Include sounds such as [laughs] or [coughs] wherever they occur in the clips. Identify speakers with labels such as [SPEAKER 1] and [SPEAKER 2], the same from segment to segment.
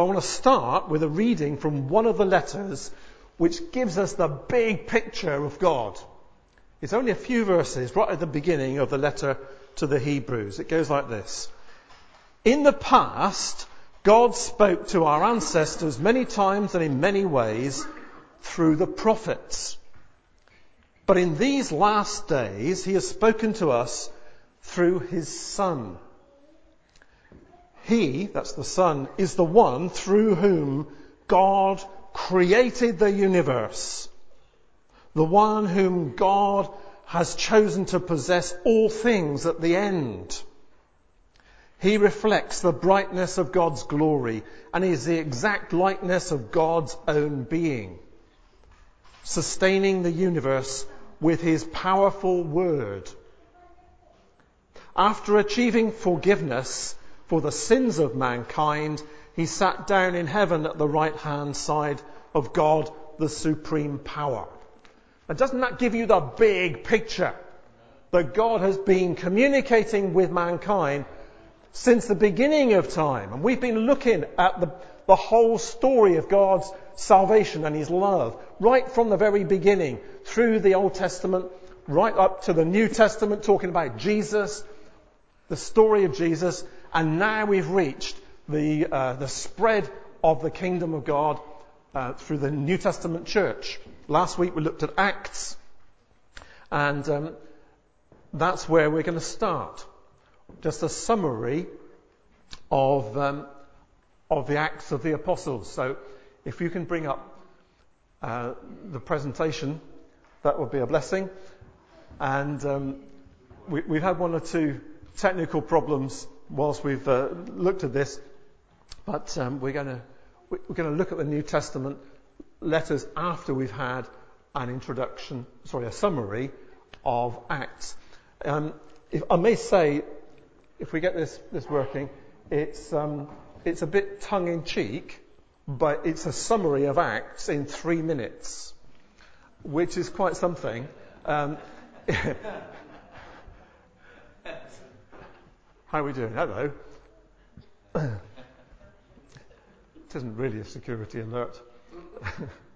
[SPEAKER 1] I want to start with a reading from one of the letters which gives us the big picture of God. It's only a few verses right at the beginning of the letter to the Hebrews. It goes like this. In the past, God spoke to our ancestors many times and in many ways through the prophets. But in these last days, He has spoken to us through His Son. He, that's the Son, is the one through whom God created the universe. The one whom God has chosen to possess all things at the end. He reflects the brightness of God's glory and is the exact likeness of God's own being, sustaining the universe with his powerful word. After achieving forgiveness for the sins of mankind, he sat down in heaven at the right hand side of God, the supreme power. And doesn't that give you the big picture? That God has been communicating with mankind since the beginning of time. And we've been looking at the, the whole story of God's salvation and His love, right from the very beginning, through the Old Testament, right up to the New Testament, talking about Jesus, the story of Jesus, and now we've reached the, uh, the spread of the kingdom of God uh, through the New Testament church. Last week we looked at Acts, and um, that's where we're going to start just a summary of, um, of the Acts of the Apostles. So if you can bring up uh, the presentation, that would be a blessing. And um, we, have had one or two technical problems whilst we've uh, looked at this, but um, we're going to we're going to look at the New Testament letters after we've had an introduction, sorry, a summary of Acts. Um, if I may say, if we get this, this working, it's, um, it's a bit tongue in cheek, but it's a summary of Acts in three minutes, which is quite something. [laughs] Um, how are we doing? Hello. [coughs] it isn't really a security alert. [laughs]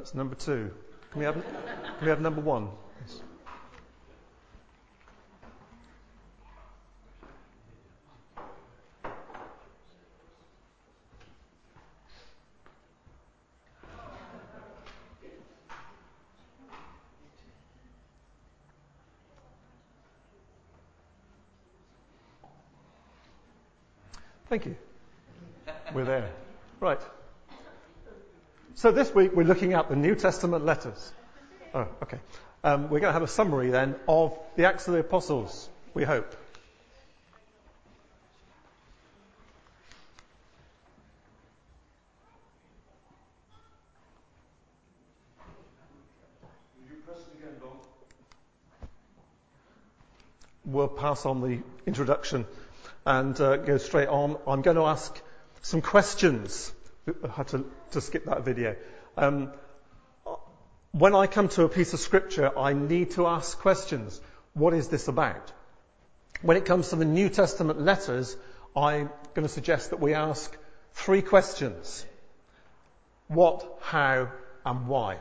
[SPEAKER 1] That's number two. Can we have, can we have number one? Yes. Thank you. We're there. Right. So this week we're looking at the New Testament letters. Oh, okay. Um, we're going to have a summary then of the Acts of the Apostles, we hope. We'll pass on the introduction and uh, go straight on. I'm going to ask some questions had to, to skip that video. Um, when I come to a piece of scripture, I need to ask questions. What is this about? When it comes to the New Testament letters, I'm going to suggest that we ask three questions. What, how, and why.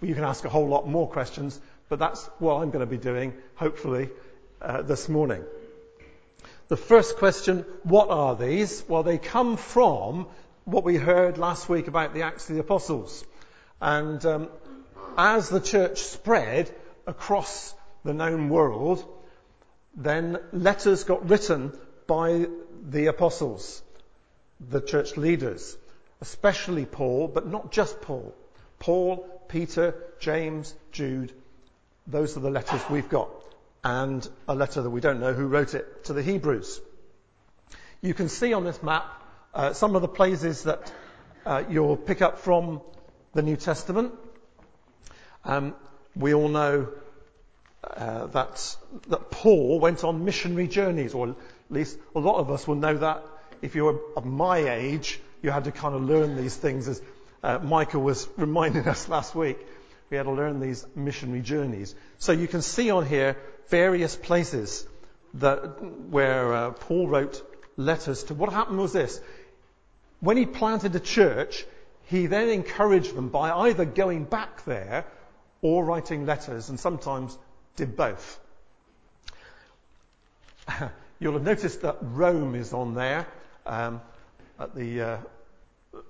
[SPEAKER 1] Well, you can ask a whole lot more questions, but that's what I'm going to be doing, hopefully, uh, this morning. The first question, what are these? Well, they come from what we heard last week about the Acts of the Apostles. And um, as the church spread across the known world, then letters got written by the apostles, the church leaders, especially Paul, but not just Paul. Paul, Peter, James, Jude, those are the letters we've got. And a letter that we don't know who wrote it to the Hebrews. You can see on this map uh, some of the places that uh, you'll pick up from the New Testament. Um, we all know uh, that, that Paul went on missionary journeys, or at least a lot of us will know that if you were of my age, you had to kind of learn these things as uh, Michael was [laughs] reminding us last week. We had to learn these missionary journeys. So you can see on here various places that, where uh, Paul wrote letters to. What happened was this. When he planted a church, he then encouraged them by either going back there or writing letters, and sometimes did both. [laughs] You'll have noticed that Rome is on there um, at the, uh,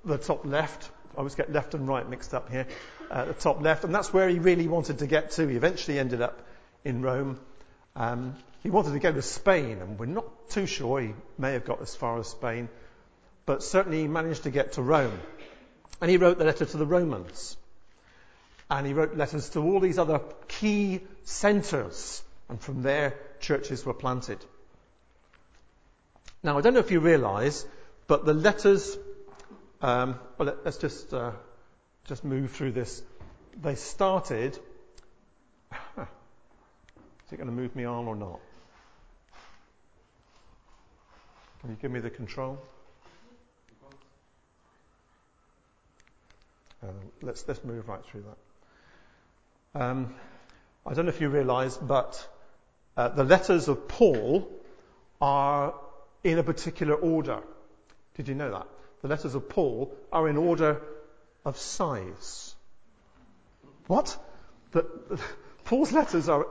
[SPEAKER 1] the top left. I always get left and right mixed up here. Uh, the top left, and that's where he really wanted to get to. He eventually ended up in Rome. Um, he wanted to go to Spain, and we're not too sure. He may have got as far as Spain, but certainly he managed to get to Rome. And he wrote the letter to the Romans. And he wrote letters to all these other key centres. And from there, churches were planted. Now, I don't know if you realise, but the letters, um, well, let, us just, uh, just move through this. They started, [laughs] is it going to move me on or not? Can you give me the control? Uh, let's, let's move right through that. Um, I don't know if you realise, but uh, the letters of Paul are in a particular order. Did you know that? The letters of Paul are in order of size. What? The, [laughs] Paul's letters are,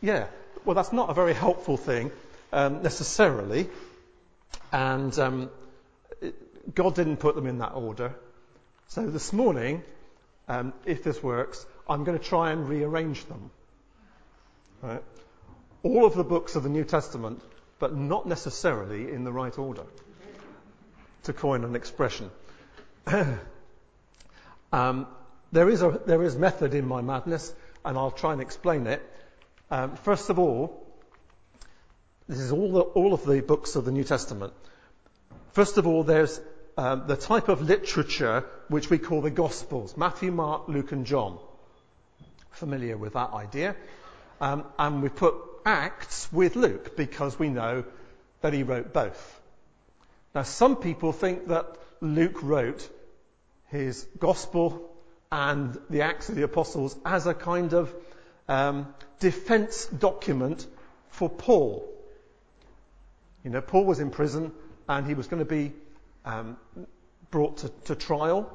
[SPEAKER 1] yeah, well, that's not a very helpful thing um, necessarily. And um, God didn't put them in that order. So this morning, um, if this works, I'm going to try and rearrange them. Right? All of the books of the New Testament, but not necessarily in the right order, to coin an expression. [clears throat] um, there, is a, there is method in my madness, and I'll try and explain it. Um, first of all, this is all, the, all of the books of the New Testament. First of all, there's um, the type of literature which we call the Gospels Matthew, Mark, Luke, and John. Familiar with that idea. Um, and we put Acts with Luke because we know that he wrote both. Now, some people think that Luke wrote his Gospel and the Acts of the Apostles as a kind of um, defense document for Paul. You know, Paul was in prison and he was going to be um, brought to, to trial,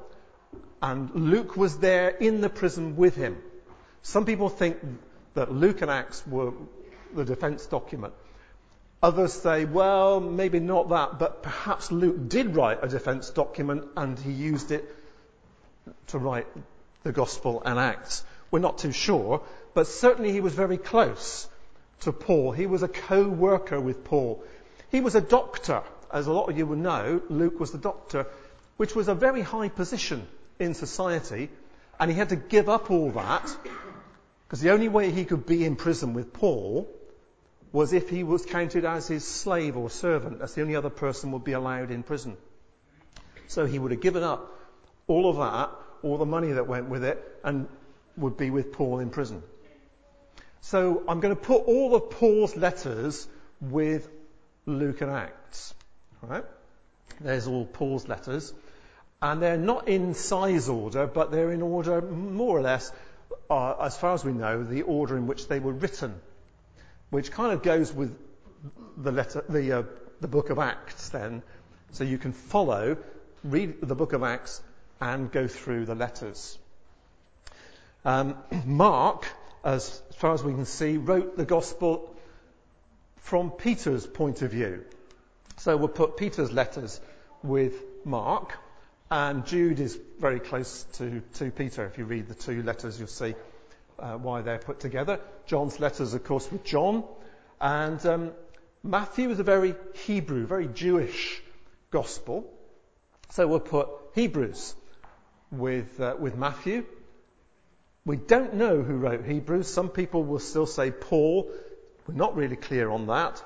[SPEAKER 1] and Luke was there in the prison with him. Some people think that Luke and Acts were the defense document. Others say, well, maybe not that, but perhaps Luke did write a defense document and he used it to write the Gospel and Acts. We're not too sure, but certainly he was very close to Paul. He was a co-worker with Paul. He was a doctor as a lot of you will know, Luke was the doctor, which was a very high position in society, and he had to give up all that because the only way he could be in prison with Paul was if he was counted as his slave or servant. That's the only other person would be allowed in prison. So he would have given up all of that, all the money that went with it, and would be with Paul in prison. So I'm going to put all of Paul's letters with Luke and Acts. Right? There's all Paul's letters. And they're not in size order, but they're in order, more or less, uh, as far as we know, the order in which they were written, which kind of goes with the letter, the, uh, the book of Acts then. So you can follow, read the book of Acts, and go through the letters. Um, [clears throat] Mark, as far as we can see, wrote the gospel from Peter's point of view. So we'll put Peter's letters with Mark, and Jude is very close to, to Peter. If you read the two letters, you'll see uh, why they're put together. John's letters, of course, with John. And um, Matthew is a very Hebrew, very Jewish gospel. So we'll put Hebrews with, uh, with Matthew. We don't know who wrote Hebrews. Some people will still say Paul. We're not really clear on that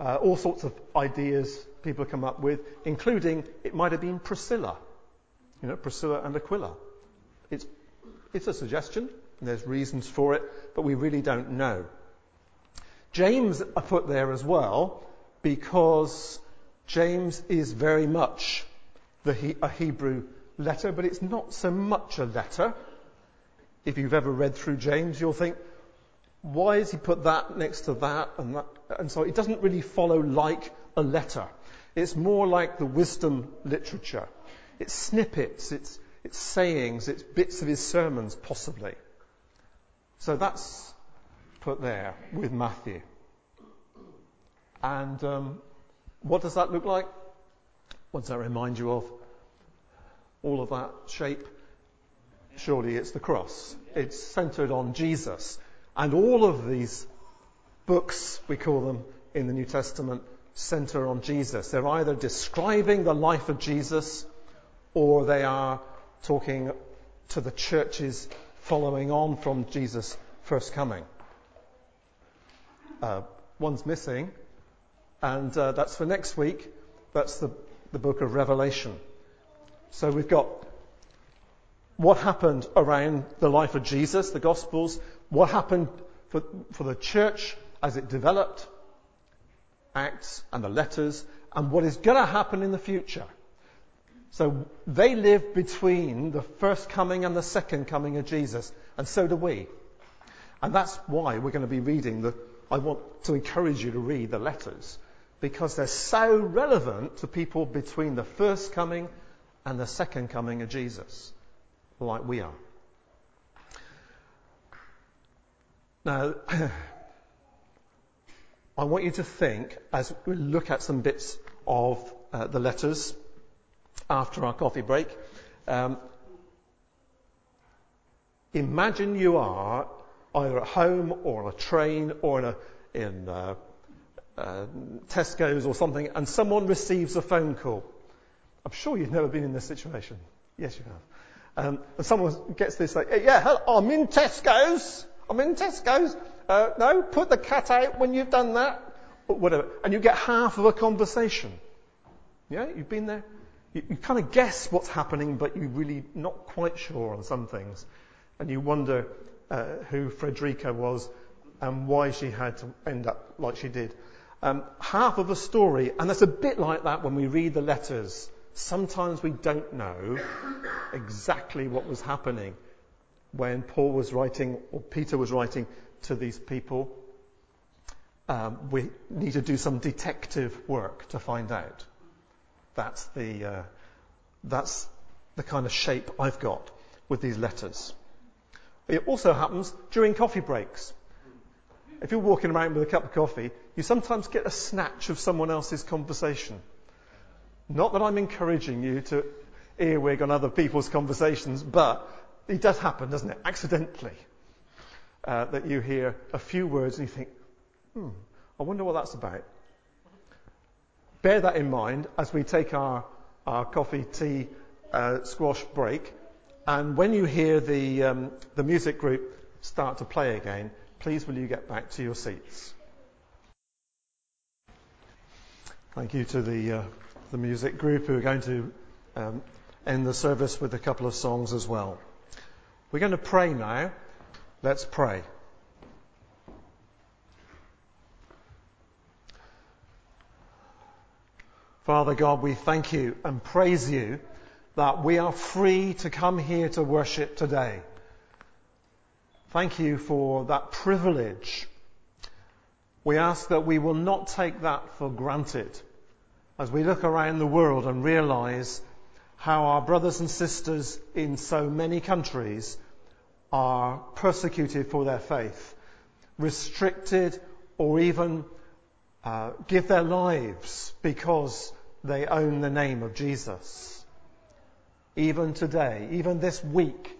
[SPEAKER 1] uh, all sorts of ideas people come up with, including it might have been Priscilla, you know, Priscilla and Aquila It's, it's a suggestion, and there's reasons for it, but we really don't know. James I put there as well because James is very much a Hebrew letter, but it's not so much a letter. If you've ever read through James, you'll think, why has he put that next to that and that? And so it doesn't really follow like a letter. It's more like the wisdom literature. It's snippets, it's, it's sayings, it's bits of his sermons, possibly. So that's put there with Matthew. And um, what does that look like? What does that remind you of? All of that shape? Surely it's the cross. It's centered on Jesus. And all of these books, we call them in the New Testament, center on Jesus. They're either describing the life of Jesus or they are talking to the churches following on from Jesus' first coming. Uh, one's missing, and uh, that's for next week. That's the, the book of Revelation. So we've got what happened around the life of Jesus, the Gospels, what happened for, for the church as it developed, Acts and the letters, and what is going to happen in the future. So they live between the first coming and the second coming of Jesus, and so do we. And that's why we're going to be reading the, I want to encourage you to read the letters, because they're so relevant to people between the first coming and the second coming of Jesus, like we are. Now, [clears throat] I want you to think, as we look at some bits of uh, the letters after our coffee break, um, imagine you are either at home or on a train or in, a, in uh, uh, Tesco's or something, and someone receives a phone call. I'm sure you've never been in this situation. Yes, you have. Um, and someone gets this like, yeah, hello, I'm in Tesco's. I'm in Tesco's. Uh, no, put the cat out when you've done that. Whatever. And you get half of a conversation. Yeah, you've been there. You, you kind of guess what's happening, but you're really not quite sure on some things. And you wonder uh, who Frederica was and why she had to end up like she did. Um, half of a story, and that's a bit like that when we read the letters. Sometimes we don't know exactly what was happening when Paul was writing, or Peter was writing to these people. Um, we need to do some detective work to find out. That's the, uh, that's the kind of shape I've got with these letters. It also happens during coffee breaks. If you're walking around with a cup of coffee, you sometimes get a snatch of someone else's conversation. Not that I'm encouraging you to earwig on other people's conversations, but it does happen, doesn't it? Accidentally. Uh, that you hear a few words and you think, hmm, I wonder what that's about. Bear that in mind as we take our, our coffee, tea, uh, squash break. And when you hear the, um, the music group start to play again, please will you get back to your seats. Thank you to the, uh, the music group who are going to um, end the service with a couple of songs as well. We're going to pray now. Let's pray. Father God, we thank you and praise you that we are free to come here to worship today. Thank you for that privilege. We ask that we will not take that for granted as we look around the world and realize how our brothers and sisters in so many countries are persecuted for their faith, restricted, or even uh, give their lives because they own the name of Jesus. Even today, even this week,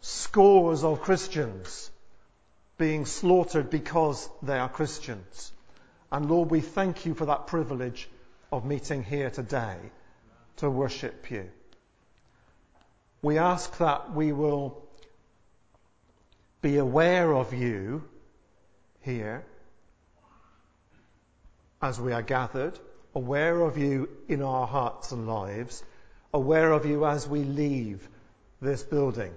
[SPEAKER 1] scores of Christians being slaughtered because they are Christians. And Lord, we thank you for that privilege of meeting here today to worship you. We ask that we will be aware of you here as we are gathered, aware of you in our hearts and lives, aware of you as we leave this building.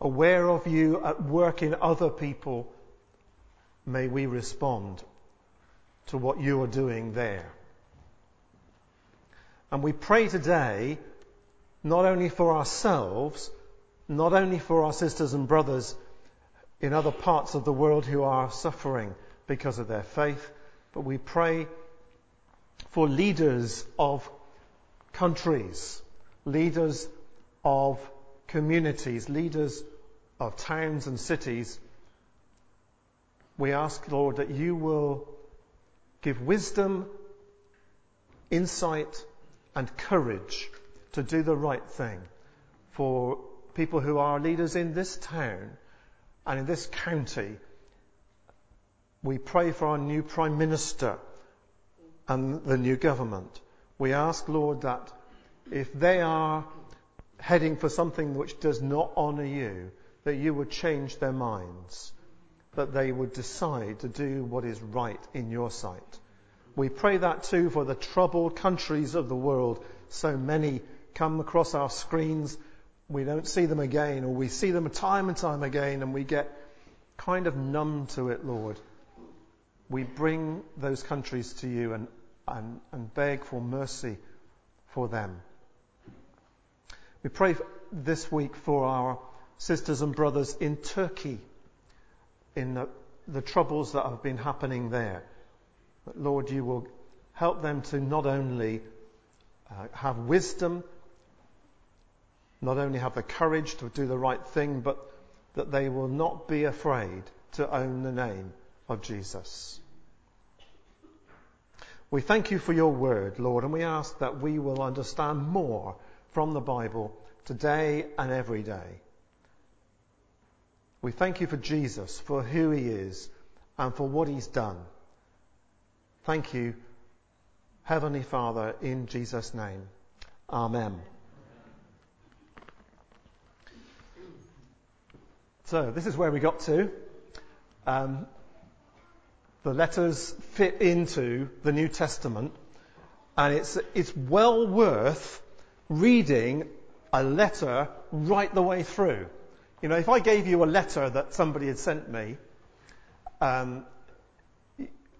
[SPEAKER 1] Aware of you at work in other people, may we respond to what you are doing there. And we pray today not only for ourselves, not only for our sisters and brothers in other parts of the world who are suffering because of their faith, but we pray for leaders of countries, leaders of communities, leaders of towns and cities. We ask, Lord, that you will give wisdom, insight, and courage to do the right thing for people who are leaders in this town and in this county. We pray for our new Prime Minister and the new government. We ask, Lord, that if they are heading for something which does not honour you, that you would change their minds, that they would decide to do what is right in your sight. We pray that too for the troubled countries of the world. So many come across our screens, we don't see them again, or we see them time and time again, and we get kind of numb to it, Lord. We bring those countries to you and, and, and beg for mercy for them. We pray this week for our sisters and brothers in Turkey, in the, the troubles that have been happening there. Lord, you will help them to not only uh, have wisdom, not only have the courage to do the right thing, but that they will not be afraid to own the name of Jesus. We thank you for your word, Lord, and we ask that we will understand more from the Bible today and every day. We thank you for Jesus, for who he is, and for what he's done. Thank you, Heavenly Father, in Jesus' name. Amen. So, this is where we got to. Um, the letters fit into the New Testament, and it's, it's well worth reading a letter right the way through. You know, if I gave you a letter that somebody had sent me, um,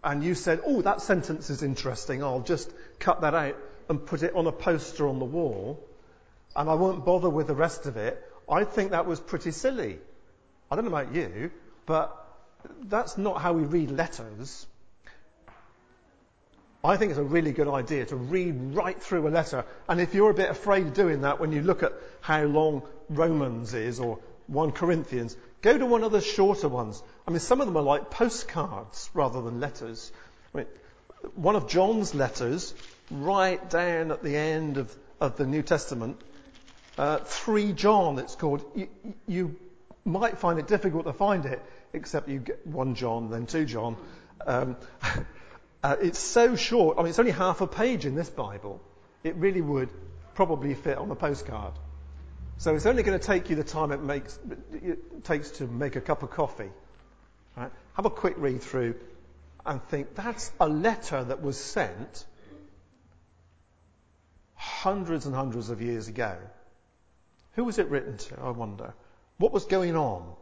[SPEAKER 1] and you said, oh, that sentence is interesting, I'll just cut that out and put it on a poster on the wall, and I won't bother with the rest of it, I think that was pretty silly. I don't know about you, but that's not how we read letters. I think it's a really good idea to read right through a letter. And if you're a bit afraid of doing that when you look at how long Romans is or 1 Corinthians. Go to one of the shorter ones. I mean, some of them are like postcards rather than letters. I mean, one of John's letters, right down at the end of, of the New Testament, uh, 3 John, it's called. You, you, might find it difficult to find it, except you get 1 John, then 2 John. Um, [laughs] uh, it's so short. I mean, it's only half a page in this Bible. It really would probably fit on a postcard. So it's only going to take you the time it, makes, it takes to make a cup of coffee. Right? Have a quick read through and think that's a letter that was sent hundreds and hundreds of years ago. Who was it written to, I wonder? What was going on?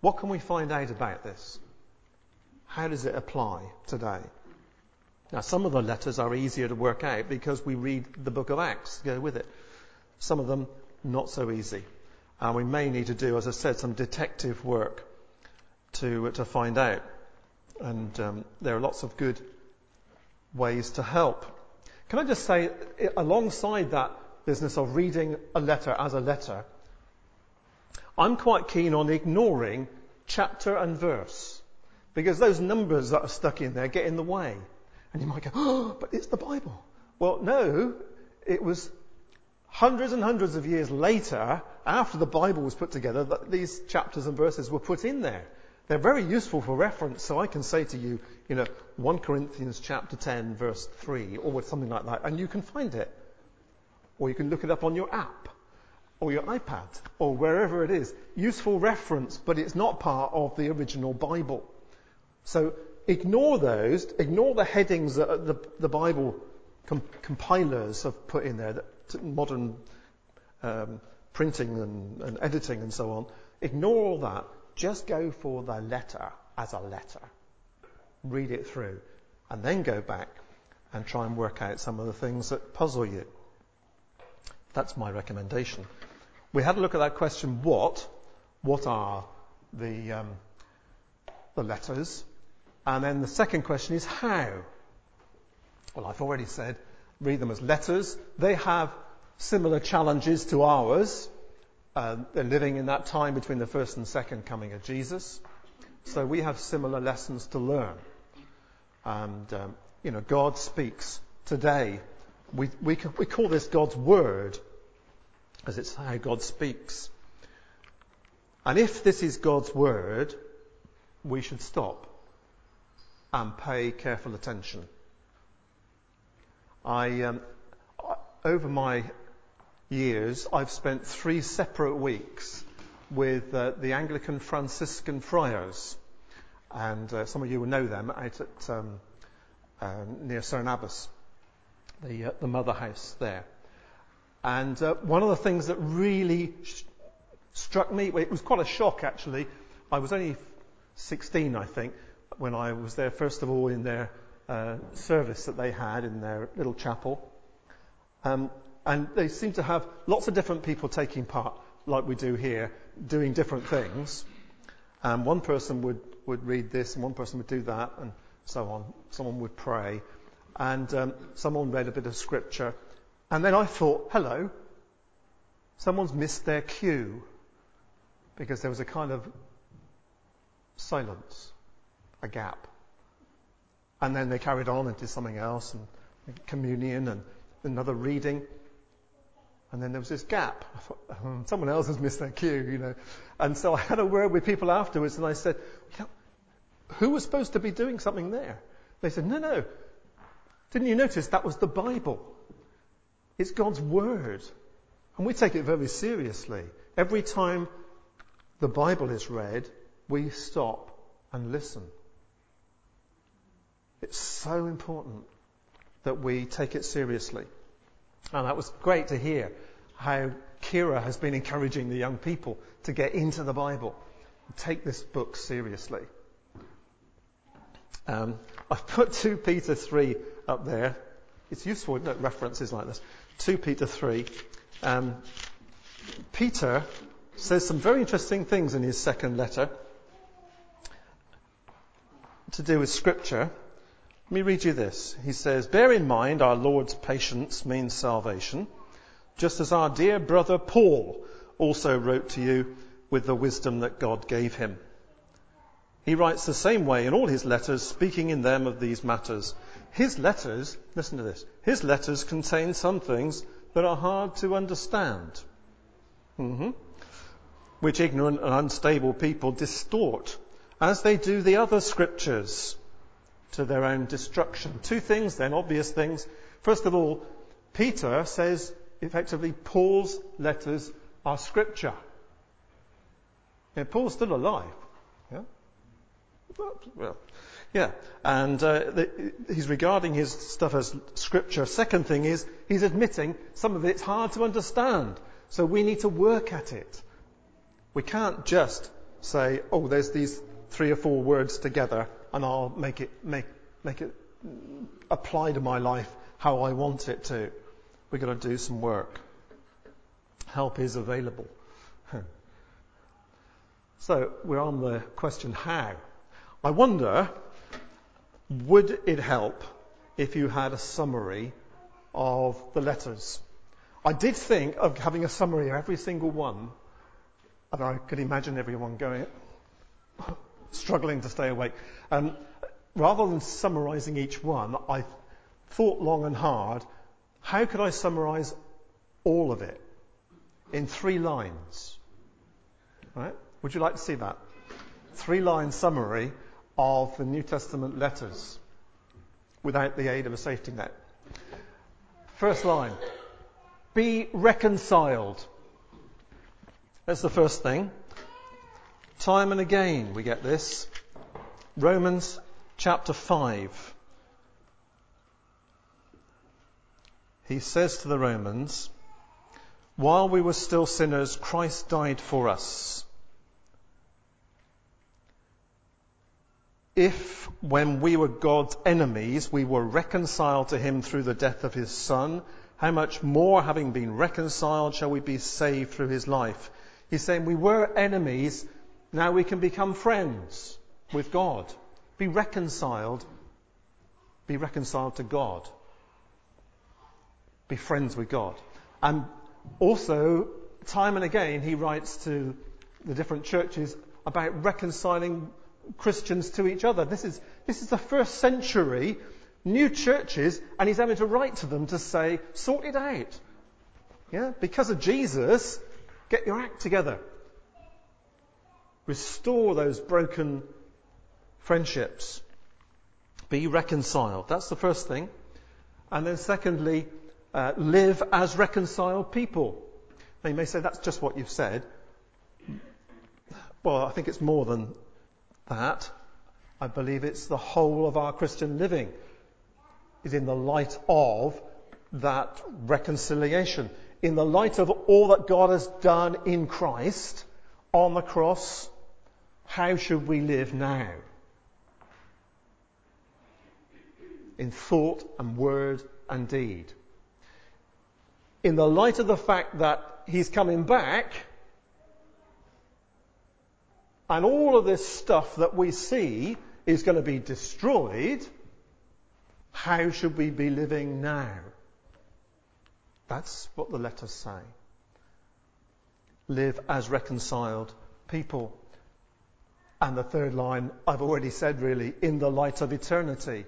[SPEAKER 1] What can we find out about this? How does it apply today? Now, some of the letters are easier to work out because we read the book of Acts go with it. Some of them not so easy. And we may need to do, as I said, some detective work to, to find out. And um, there are lots of good ways to help. Can I just say, alongside that business of reading a letter as a letter, I'm quite keen on ignoring chapter and verse. Because those numbers that are stuck in there get in the way. And you might go, oh, but it's the Bible. Well, no, it was hundreds and hundreds of years later, after the Bible was put together, that these chapters and verses were put in there. They're very useful for reference, so I can say to you, you know, 1 Corinthians chapter 10 verse 3 or something like that, and you can find it. Or you can look it up on your app or your iPad or wherever it is. Useful reference, but it's not part of the original Bible. So ignore those, ignore the headings that the, the Bible com- compilers have put in there that modern um, printing and, and editing and so on. Ignore all that. Just go for the letter as a letter. Read it through. And then go back and try and work out some of the things that puzzle you. That's my recommendation. We had a look at that question, what? What are the, um, the letters? And then the second question is how? Well, I've already said read them as letters. They have similar challenges to ours. Uh, they're living in that time between the first and second coming of Jesus. So we have similar lessons to learn. And, um, you know, God speaks today. We, we, we call this God's Word, as it's how God speaks. And if this is God's Word, we should stop and pay careful attention. I, um, over my years, I've spent three separate weeks with uh, the Anglican Franciscan friars, and uh, some of you will know them out at um, uh, near Abbas, the uh, the mother house there. And uh, one of the things that really sh- struck me, it was quite a shock actually. I was only 16, I think, when I was there. First of all, in their uh, service that they had in their little chapel. Um, and they seemed to have lots of different people taking part, like we do here, doing different things. And one person would, would read this, and one person would do that, and so on. Someone would pray, and um, someone read a bit of scripture. And then I thought, hello, someone's missed their cue, because there was a kind of silence, a gap. And then they carried on and did something else, and communion and another reading. And then there was this gap. I thought, oh, someone else has missed their cue, you know. And so I had a word with people afterwards, and I said, you know, who was supposed to be doing something there? They said, no, no. Didn't you notice that was the Bible? It's God's Word. And we take it very seriously. Every time the Bible is read, we stop and listen. It's so important that we take it seriously. And that was great to hear how Kira has been encouraging the young people to get into the Bible take this book seriously. Um, I've put 2 Peter 3 up there. It's useful, references like this. 2 Peter 3. Um, Peter says some very interesting things in his second letter to do with Scripture. Let me read you this. He says, Bear in mind our Lord's patience means salvation, just as our dear brother Paul also wrote to you with the wisdom that God gave him. He writes the same way in all his letters, speaking in them of these matters. His letters, listen to this, his letters contain some things that are hard to understand, mm-hmm. which ignorant and unstable people distort, as they do the other scriptures to their own destruction. Two things then, obvious things. First of all, Peter says effectively Paul's letters are scripture. Yeah, Paul's still alive. Well, yeah. And uh, the, he's regarding his stuff as scripture. Second thing is he's admitting some of it's hard to understand. So we need to work at it. We can't just say, oh, there's these three or four words together and I'll make it, make, make it apply to my life how I want it to. We've got to do some work. Help is available. [laughs] so we're on the question how. I wonder, would it help if you had a summary of the letters? I did think of having a summary of every single one, and I could imagine everyone going, [laughs] struggling to stay awake. Um, rather than summarizing each one, I thought long and hard, how could I summarize all of it in three lines? Right? Would you like to see that? Three line summary of the New Testament letters without the aid of a safety net. First line. Be reconciled. That's the first thing. Time and again we get this. Romans chapter 5. He says to the Romans, While we were still sinners, Christ died for us. If, when we were God's enemies, we were reconciled to him through the death of his Son, how much more, having been reconciled, shall we be saved through his life? He's saying we were enemies, now we can become friends with God. Be reconciled. Be reconciled to God. Be friends with God. And also, time and again, he writes to the different churches about reconciling Christians to each other. This is, this is the first century new churches, and he's having to write to them to say, sort it out. Yeah? Because of Jesus, get your act together. Restore those broken friendships. Be reconciled. That's the first thing. And then secondly, uh, live as reconciled people. Now you may say that's just what you've said. Well, I think it's more than that. I believe it's the whole of our Christian living is in the light of that reconciliation. In the light of all that God has done in Christ on the cross, how should we live now? In thought and word and deed. In the light of the fact that He's coming back, and all of this stuff that we see is going to be destroyed, how should we be living now? That's what the letters say. Live as reconciled people. And the third line, I've already said really, in the light of eternity.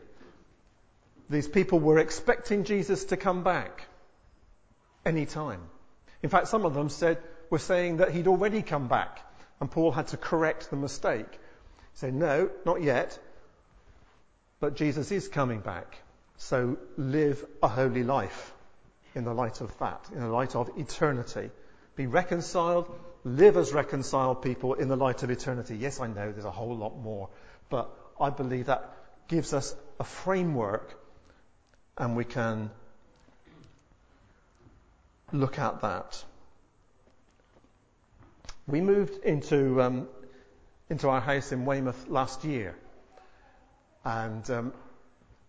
[SPEAKER 1] These people were expecting Jesus to come back any time. In fact, some of them said, were saying that he'd already come back. And Paul had to correct the mistake. Say, no, not yet. But Jesus is coming back. So live a holy life in the light of that, in the light of eternity. Be reconciled, live as reconciled people in the light of eternity. Yes, I know there's a whole lot more, but I believe that gives us a framework and we can look at that. We moved into, um, into our house in Weymouth last year. And um,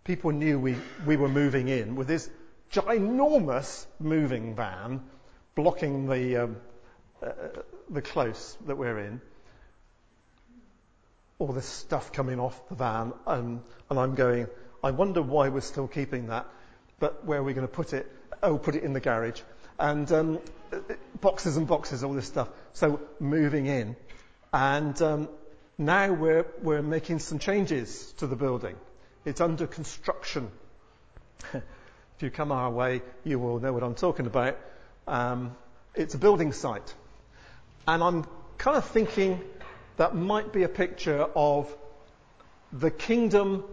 [SPEAKER 1] people knew we, we were moving in with this ginormous moving van blocking the, um, uh, the close that we're in. All this stuff coming off the van, um, and I'm going, I wonder why we're still keeping that, but where are we going to put it? Oh, put it in the garage. And um, boxes and boxes, all this stuff. So moving in. And um, now we're, we're making some changes to the building. It's under construction. [laughs] if you come our way, you will know what I'm talking about. Um, it's a building site. And I'm kind of thinking that might be a picture of the kingdom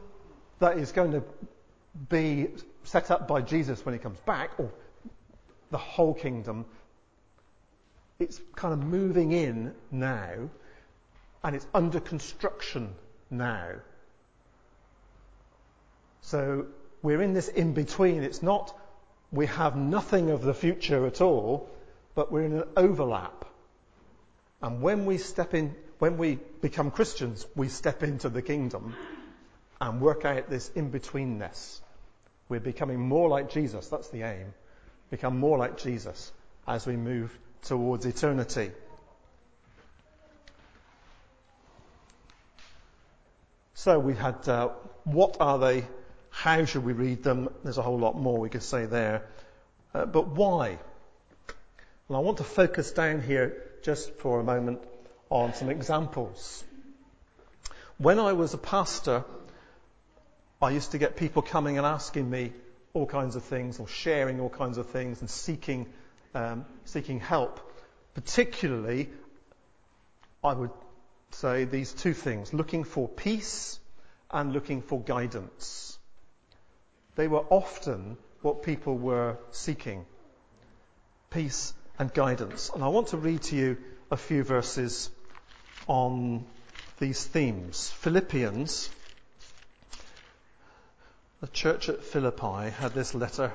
[SPEAKER 1] that is going to be set up by Jesus when he comes back, or the whole kingdom. It's kind of moving in now, and it's under construction now. So we're in this in between. It's not we have nothing of the future at all, but we're in an overlap. And when we step in, when we become Christians, we step into the kingdom and work out this in betweenness. We're becoming more like Jesus. That's the aim. Become more like Jesus as we move towards eternity. So we had uh, what are they how should we read them? There's a whole lot more we could say there. Uh, but why? And I want to focus down here just for a moment on some examples. When I was a pastor, I used to get people coming and asking me all kinds of things, or sharing all kinds of things, and seeking um, seeking help. Particularly, I would say these two things: looking for peace and looking for guidance. They were often what people were seeking peace and guidance. And I want to read to you a few verses on these themes. Philippians, the church at Philippi had this letter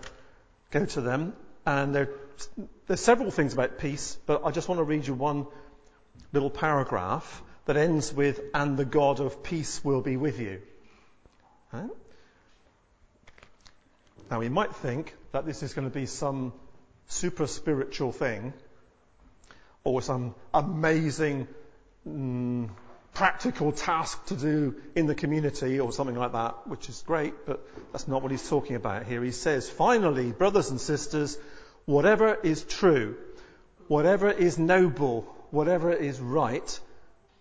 [SPEAKER 1] go to them. And there, there's several things about peace, but I just want to read you one little paragraph that ends with, and the God of peace will be with you. Now, we might think that this is going to be some super spiritual thing or some amazing mm, practical task to do in the community or something like that, which is great, but that's not what he's talking about here. He says, finally, brothers and sisters, whatever is true, whatever is noble, whatever is right,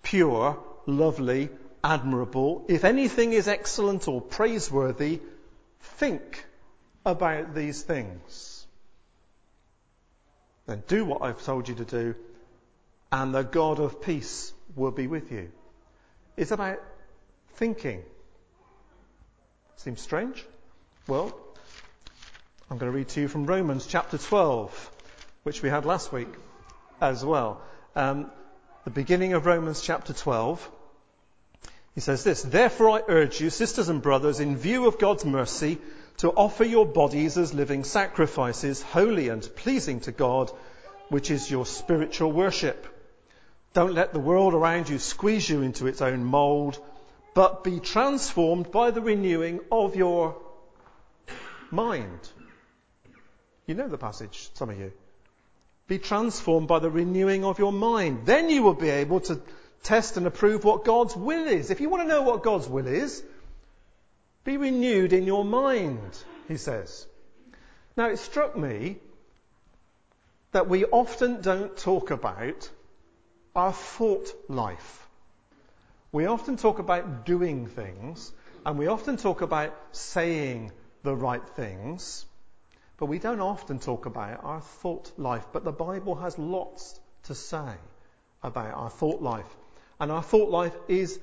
[SPEAKER 1] pure, lovely, admirable, if anything is excellent or praiseworthy, think about these things. Then do what I've told you to do, and the God of peace will be with you. It's about thinking. Seems strange? Well, I'm going to read to you from Romans chapter 12, which we had last week as well. Um, the beginning of Romans chapter 12. He says this, Therefore I urge you, sisters and brothers, in view of God's mercy, to offer your bodies as living sacrifices, holy and pleasing to God, which is your spiritual worship. Don't let the world around you squeeze you into its own mold, but be transformed by the renewing of your mind. You know the passage, some of you. Be transformed by the renewing of your mind. Then you will be able to test and approve what God's will is. If you want to know what God's will is, be renewed in your mind, he says. Now it struck me that we often don't talk about our thought life. We often talk about doing things, and we often talk about saying the right things, but we don't often talk about our thought life. But the Bible has lots to say about our thought life. And our thought life is,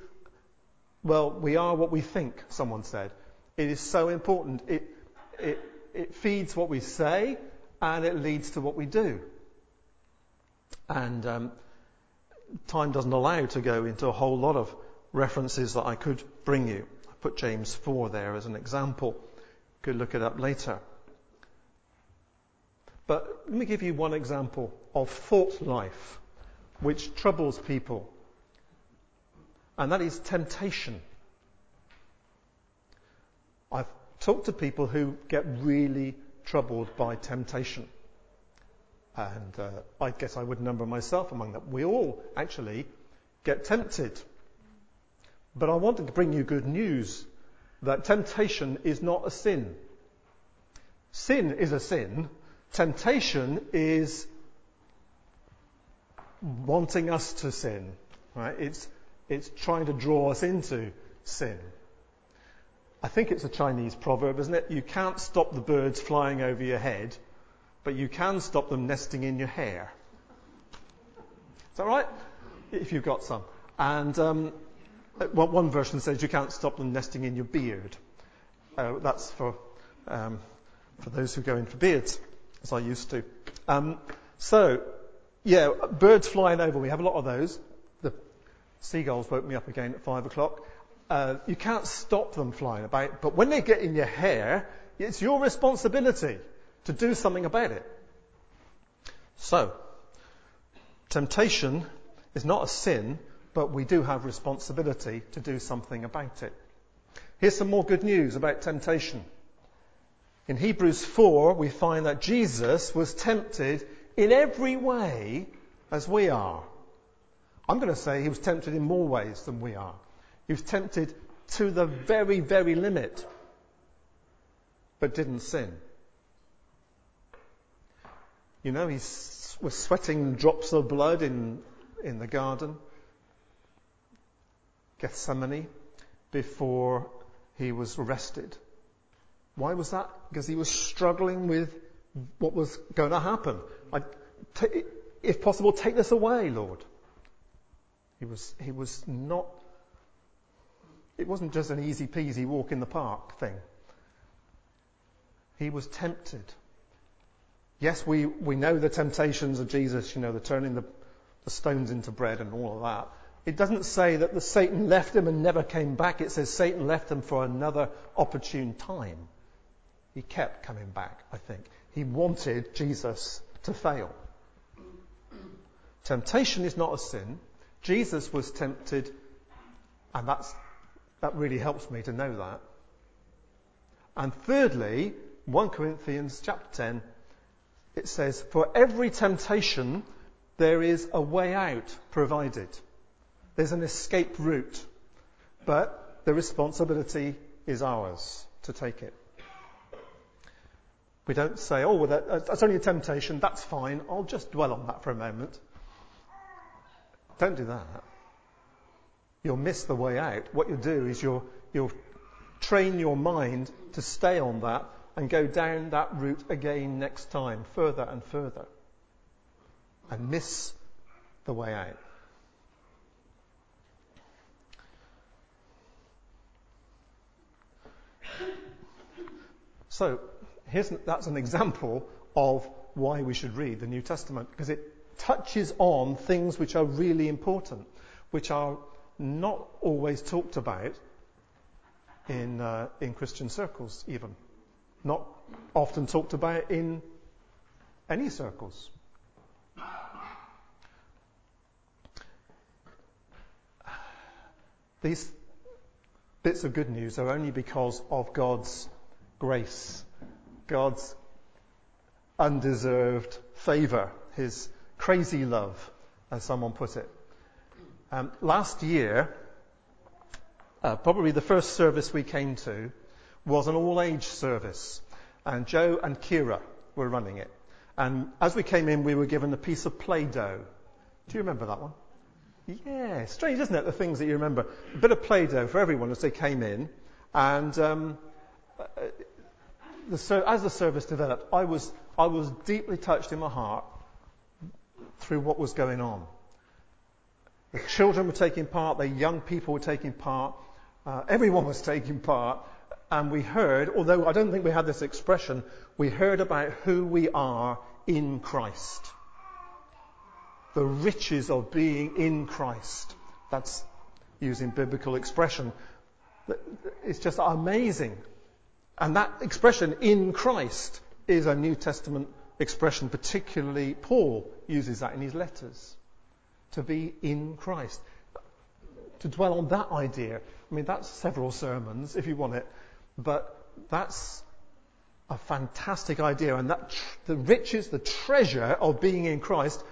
[SPEAKER 1] well, we are what we think, someone said. It is so important. It, it, it feeds what we say, and it leads to what we do. And um, time doesn't allow to go into a whole lot of references that I could bring you. I put James 4 there as an example. Could look it up later. But let me give you one example of thought life which troubles people. And that is temptation. I've talked to people who get really troubled by temptation. And uh, I guess I would number myself among them. We all actually get tempted. But I wanted to bring you good news that temptation is not a sin. Sin is a sin. Temptation is wanting us to sin. Right? It's, it's trying to draw us into sin. I think it's a Chinese proverb, isn't it? You can't stop the birds flying over your head, but you can stop them nesting in your hair. Is that right? If you've got some. And um, well, one version says you can't stop them nesting in your beard. Uh, that's for um, for those who go in for beards, as I used to. Um, so, yeah, birds flying over. We have a lot of those. The seagulls woke me up again at five o'clock. Uh, you can't stop them flying about, but when they get in your hair, it's your responsibility to do something about it. So, temptation is not a sin, but we do have responsibility to do something about it. Here's some more good news about temptation. In Hebrews 4, we find that Jesus was tempted in every way as we are. I'm going to say he was tempted in more ways than we are. He was tempted to the very, very limit, but didn't sin. You know, he was sweating drops of blood in, in the garden, Gethsemane, before he was arrested. Why was that? Because he was struggling with what was going to happen. if possible, take this away, Lord. He was, he was not, it wasn't just an easy peasy walk in the park thing. He was tempted. Yes, we, we know the temptations of Jesus, you know, the turning the, the stones into bread and all of that. It doesn't say that the Satan left him and never came back. It says Satan left him for another opportune time. He kept coming back, I think. He wanted Jesus to fail. Temptation is not a sin. Jesus was tempted, and that's, that really helps me to know that. And thirdly, 1 Corinthians chapter 10, it says, For every temptation, there is a way out provided. There's an escape route. But the responsibility is ours to take it. We don't say, oh, well, that, uh, that's only a temptation, that's fine, I'll just dwell on that for a moment. Don't do that. You'll miss the way out. What you'll do is you'll, you'll train your mind to stay on that and go down that route again next time, further and further, and miss the way out. So, that's an example of why we should read the New Testament, because it touches on things which are really important, which are not always talked about in, uh, in Christian circles, even. Not often talked about in any circles. These bits of good news are only because of God's grace, God's undeserved favour, His crazy love, as someone put it. Um, last year, uh, probably the first service we came to was an all age service, and Joe and Kira were running it. And as we came in, we were given a piece of Play Doh. Do you remember that one? Yeah, strange, isn't it? The things that you remember. A bit of Play Doh for everyone as they came in. And um, uh, the, as the service developed, I was, I was deeply touched in my heart through what was going on. The children were taking part, the young people were taking part, uh, everyone was taking part, and we heard, although I don't think we had this expression, we heard about who we are in Christ. The riches of being in Christ. That's using biblical expression. It's just amazing. And that expression, in Christ, is a New Testament expression, particularly Paul uses that in his letters. To be in Christ. To dwell on that idea, I mean, that's several sermons if you want it, but that's a fantastic idea. And that tr- the riches, the treasure of being in Christ,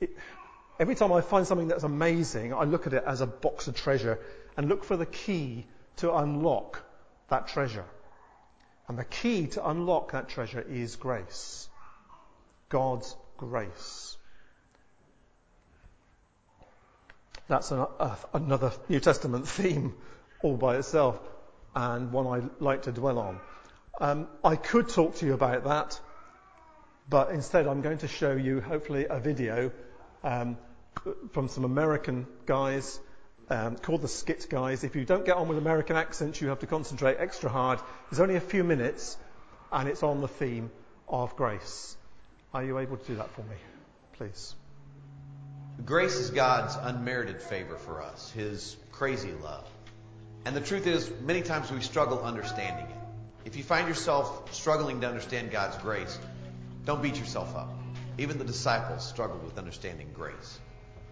[SPEAKER 1] it, every time I find something that's amazing, I look at it as a box of treasure and look for the key to unlock that treasure. And the key to unlock that treasure is grace. God's grace. That's an, uh, another New Testament [laughs] theme all by itself and one I like to dwell on. Um, I could talk to you about that, but instead I'm going to show you hopefully a video um, from some American guys um, called the Skit Guys. If you don't get on with American accents, you have to concentrate extra hard. There's only a few minutes, and it's on the theme of grace. Are you able to do that for me, please?
[SPEAKER 2] Grace is God's unmerited favor for us, His crazy love. And the truth is, many times we struggle understanding it. If you find yourself struggling to understand God's grace, don't beat yourself up. Even the disciples struggled with understanding grace.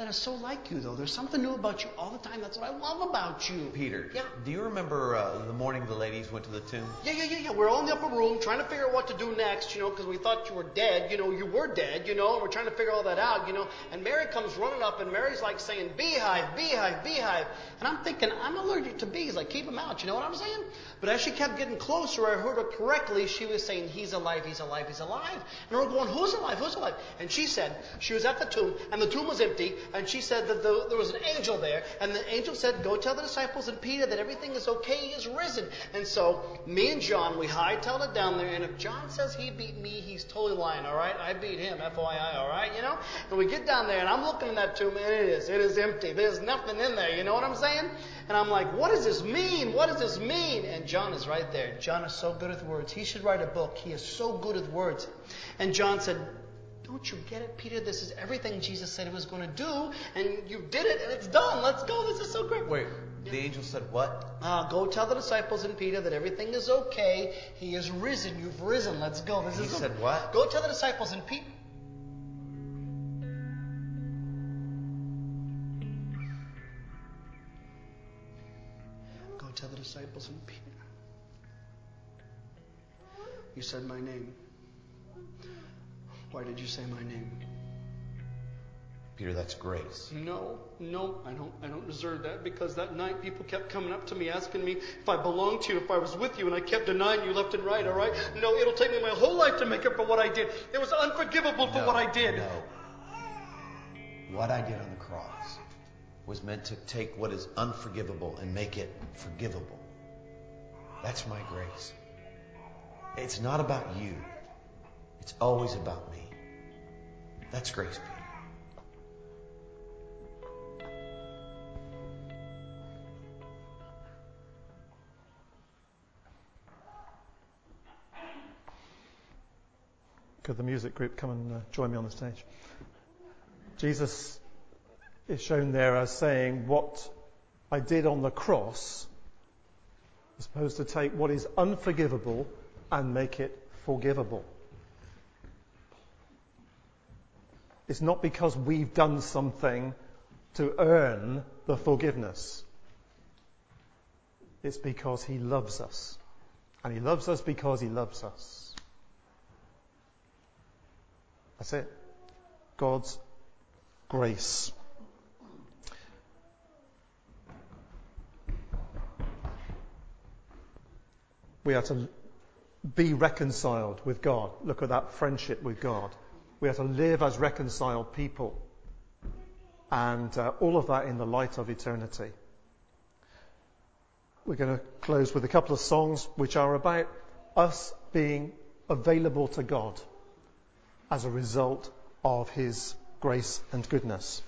[SPEAKER 3] That is so like you, though. There's something new about you all the time. That's what I love about you.
[SPEAKER 2] Peter,
[SPEAKER 3] Yeah.
[SPEAKER 2] do you remember uh, the morning the ladies went to the tomb?
[SPEAKER 3] Yeah, yeah, yeah, yeah. We're all in the upper room trying to figure out what to do next, you know, because we thought you were dead. You know, you were dead, you know, and we're trying to figure all that out, you know. And Mary comes running up, and Mary's like saying, Beehive, beehive, beehive. And I'm thinking, I'm allergic to bees. Like, keep them out, you know what I'm saying? But as she kept getting closer, I heard her correctly. She was saying, He's alive, He's alive, He's alive. And we're going, Who's alive, who's alive? And she said, She was at the tomb, and the tomb was empty, and she said that the, there was an angel there, and the angel said, Go tell the disciples and Peter that everything is okay, he is risen. And so, me and John, we hightailed it down there, and if John says he beat me, he's totally lying, alright? I beat him, FYI, alright, you know? And we get down there, and I'm looking in that tomb, and it is, it is empty. There's nothing in there, you know what I'm saying? And I'm like, what does this mean? What does this mean? And John is right there. John is so good with words. He should write a book. He is so good with words. And John said, don't you get it, Peter? This is everything Jesus said he was going to do, and you did it, and it's done. Let's go. This is so great.
[SPEAKER 2] Wait, the angel said what?
[SPEAKER 3] Uh, go tell the disciples and Peter that everything is okay. He is risen. You've risen. Let's go. This
[SPEAKER 2] He
[SPEAKER 3] is
[SPEAKER 2] said what?
[SPEAKER 3] Go tell the disciples and Peter. Tell the disciples and Peter. You said my name. Why did you say my name?
[SPEAKER 2] Peter, that's grace.
[SPEAKER 3] No, no, I don't. I don't deserve that because that night people kept coming up to me asking me if I belonged to you, if I was with you, and I kept denying you left and right. All right? No, it'll take me my whole life to make up for what I did. It was unforgivable for
[SPEAKER 2] No,
[SPEAKER 3] what I did.
[SPEAKER 2] No. What I did on the cross was meant to take what is unforgivable and make it forgivable. That's my grace. It's not about you. It's always about me. That's grace, Peter.
[SPEAKER 1] Could the music group come and uh, join me on the stage? Jesus is shown there as saying, What I did on the cross is supposed to take what is unforgivable and make it forgivable. It's not because we've done something to earn the forgiveness. It's because He loves us. And He loves us because He loves us. That's it. God's grace. We are to be reconciled with God. Look at that friendship with God. We are to live as reconciled people. And uh, all of that in the light of eternity. We're going to close with a couple of songs which are about us being available to God as a result of His grace and goodness.